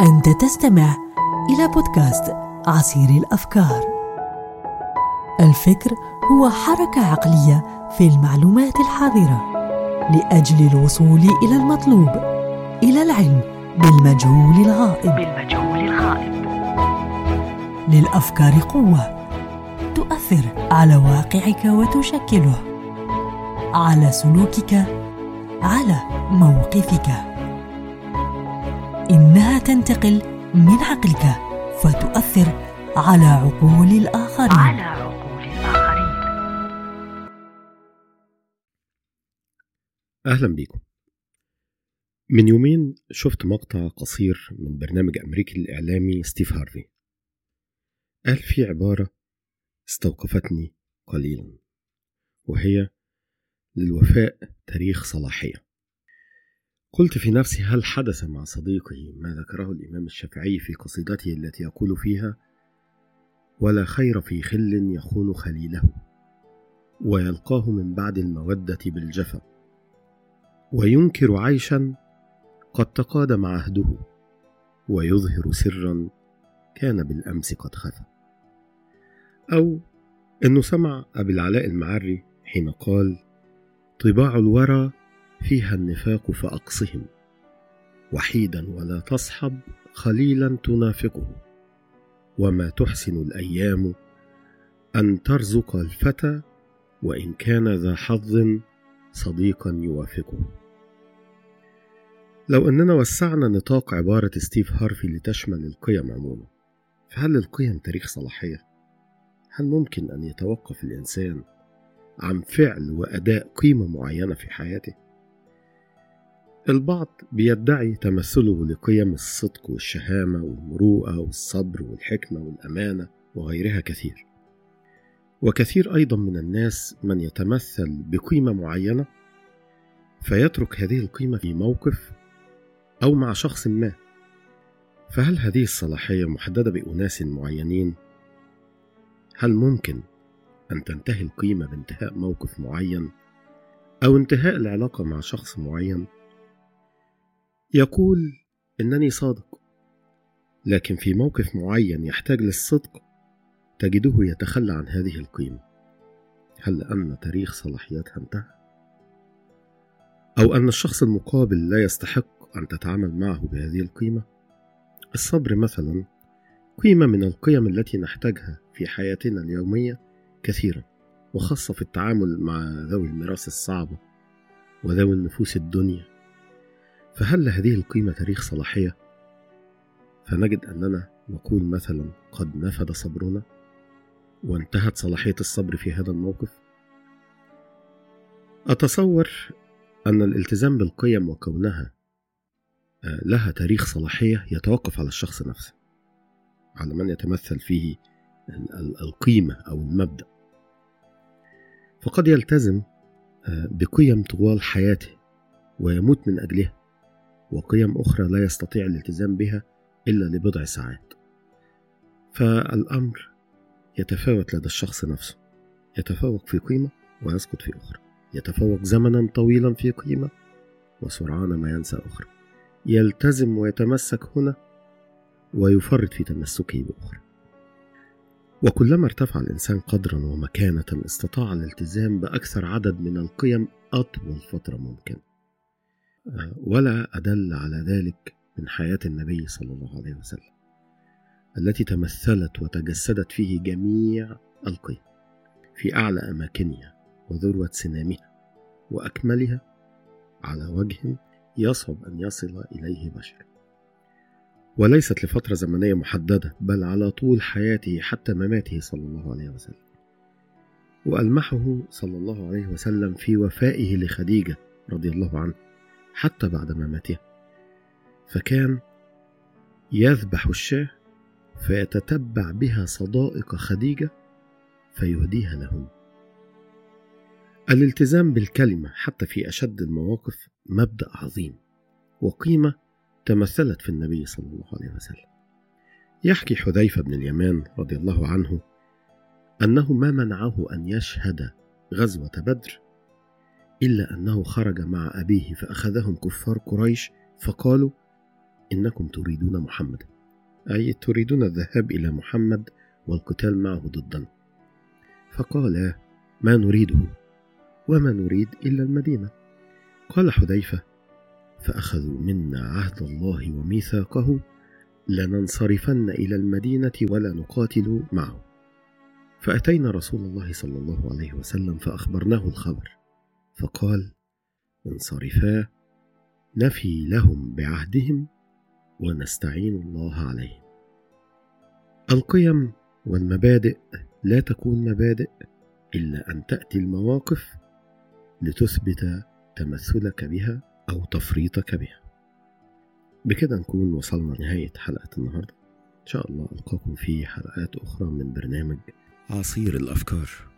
أنت تستمع إلى بودكاست عصير الأفكار. الفكر هو حركة عقلية في المعلومات الحاضرة لأجل الوصول إلى المطلوب، إلى العلم بالمجهول الغائب. بالمجهول الغائب. للأفكار قوة تؤثر على واقعك وتشكله، على سلوكك، على موقفك. إنها تنتقل من عقلك فتؤثر على عقول الآخرين. على عقول الآخرين. أهلا بكم من يومين شفت مقطع قصير من برنامج أمريكي الإعلامي ستيف هارفي. قال فيه عبارة استوقفتني قليلا وهي للوفاء تاريخ صلاحية. قلت في نفسي هل حدث مع صديقي ما ذكره الإمام الشافعي في قصيدته التي يقول فيها؟ ولا خير في خل يخون خليله ويلقاه من بعد المودة بالجفا. وينكر عيشا قد تقادم عهده ويظهر سرا كان بالأمس قد خفى أو أنه سمع أبي العلاء المعري حين قال طباع الورى فيها النفاق فأقصهم وحيدا ولا تصحب خليلا تنافقه وما تحسن الأيام أن ترزق الفتى وإن كان ذا حظ صديقا يوافقه لو أننا وسعنا نطاق عبارة ستيف هارفي لتشمل القيم عموما فهل للقيم تاريخ صلاحية؟ هل ممكن أن يتوقف الإنسان عن فعل وأداء قيمة معينة في حياته؟ البعض بيدعي تمثله لقيم الصدق والشهامة والمروءة والصبر والحكمة والأمانة وغيرها كثير وكثير أيضا من الناس من يتمثل بقيمة معينة فيترك هذه القيمة في موقف أو مع شخص ما فهل هذه الصلاحية محددة بأناس معينين؟ هل ممكن أن تنتهي القيمة بانتهاء موقف معين أو انتهاء العلاقة مع شخص معين؟ يقول إنني صادق لكن في موقف معين يحتاج للصدق تجده يتخلى عن هذه القيمة. هل لأن تاريخ صلاحياتها أنتهى؟ أو أن الشخص المقابل لا يستحق أن تتعامل معه بهذه القيمة؟ الصبر مثلا قيمة من القيم التي نحتاجها في حياتنا اليومية كثيرا وخاصة في التعامل مع ذوي الميراث الصعبة وذوي النفوس الدنيا. فهل لهذه القيمة تاريخ صلاحية؟ فنجد أننا نقول مثلا قد نفد صبرنا وانتهت صلاحية الصبر في هذا الموقف؟ أتصور أن الالتزام بالقيم وكونها آه، لها تاريخ صلاحية يتوقف على الشخص نفسه على من يتمثل فيه القيمة أو المبدأ. فقد يلتزم آه، بقيم طوال حياته ويموت من أجلها. وقيم أخرى لا يستطيع الالتزام بها إلا لبضع ساعات. فالأمر يتفاوت لدى الشخص نفسه. يتفوق في قيمة ويسقط في أخرى. يتفوق زمنا طويلا في قيمة وسرعان ما ينسى أخرى. يلتزم ويتمسك هنا ويفرط في تمسكه بأخرى. وكلما ارتفع الإنسان قدرا ومكانة استطاع الالتزام بأكثر عدد من القيم أطول فترة ممكنة. ولا أدل على ذلك من حياة النبي صلى الله عليه وسلم التي تمثلت وتجسدت فيه جميع القيم في أعلى أماكنها وذروة سنامها وأكملها على وجه يصعب أن يصل إليه بشر. وليست لفترة زمنية محددة بل على طول حياته حتى مماته صلى الله عليه وسلم. وألمحه صلى الله عليه وسلم في وفائه لخديجة رضي الله عنه حتى بعد مماتها فكان يذبح الشاه فيتتبع بها صدائق خديجة فيهديها لهم. الالتزام بالكلمة حتى في أشد المواقف مبدأ عظيم وقيمة تمثلت في النبي صلى الله عليه وسلم. يحكي حذيفة بن اليمان رضي الله عنه أنه ما منعه أن يشهد غزوة بدر إلا أنه خرج مع أبيه فأخذهم كفار قريش فقالوا إنكم تريدون محمدا أي تريدون الذهاب إلى محمد والقتال معه ضدنا فقال ما نريده وما نريد إلا المدينة. قال حذيفة فأخذوا منا عهد الله وميثاقه لننصرفن إلى المدينة ولا نقاتل معه. فأتينا رسول الله صلى الله عليه وسلم فأخبرناه الخبر. فقال انصرفا نفي لهم بعهدهم ونستعين الله عليهم. القيم والمبادئ لا تكون مبادئ إلا أن تأتي المواقف لتثبت تمثلك بها أو تفريطك بها. بكده نكون وصلنا لنهاية حلقة النهارده. إن شاء الله ألقاكم في حلقات أخرى من برنامج عصير الأفكار.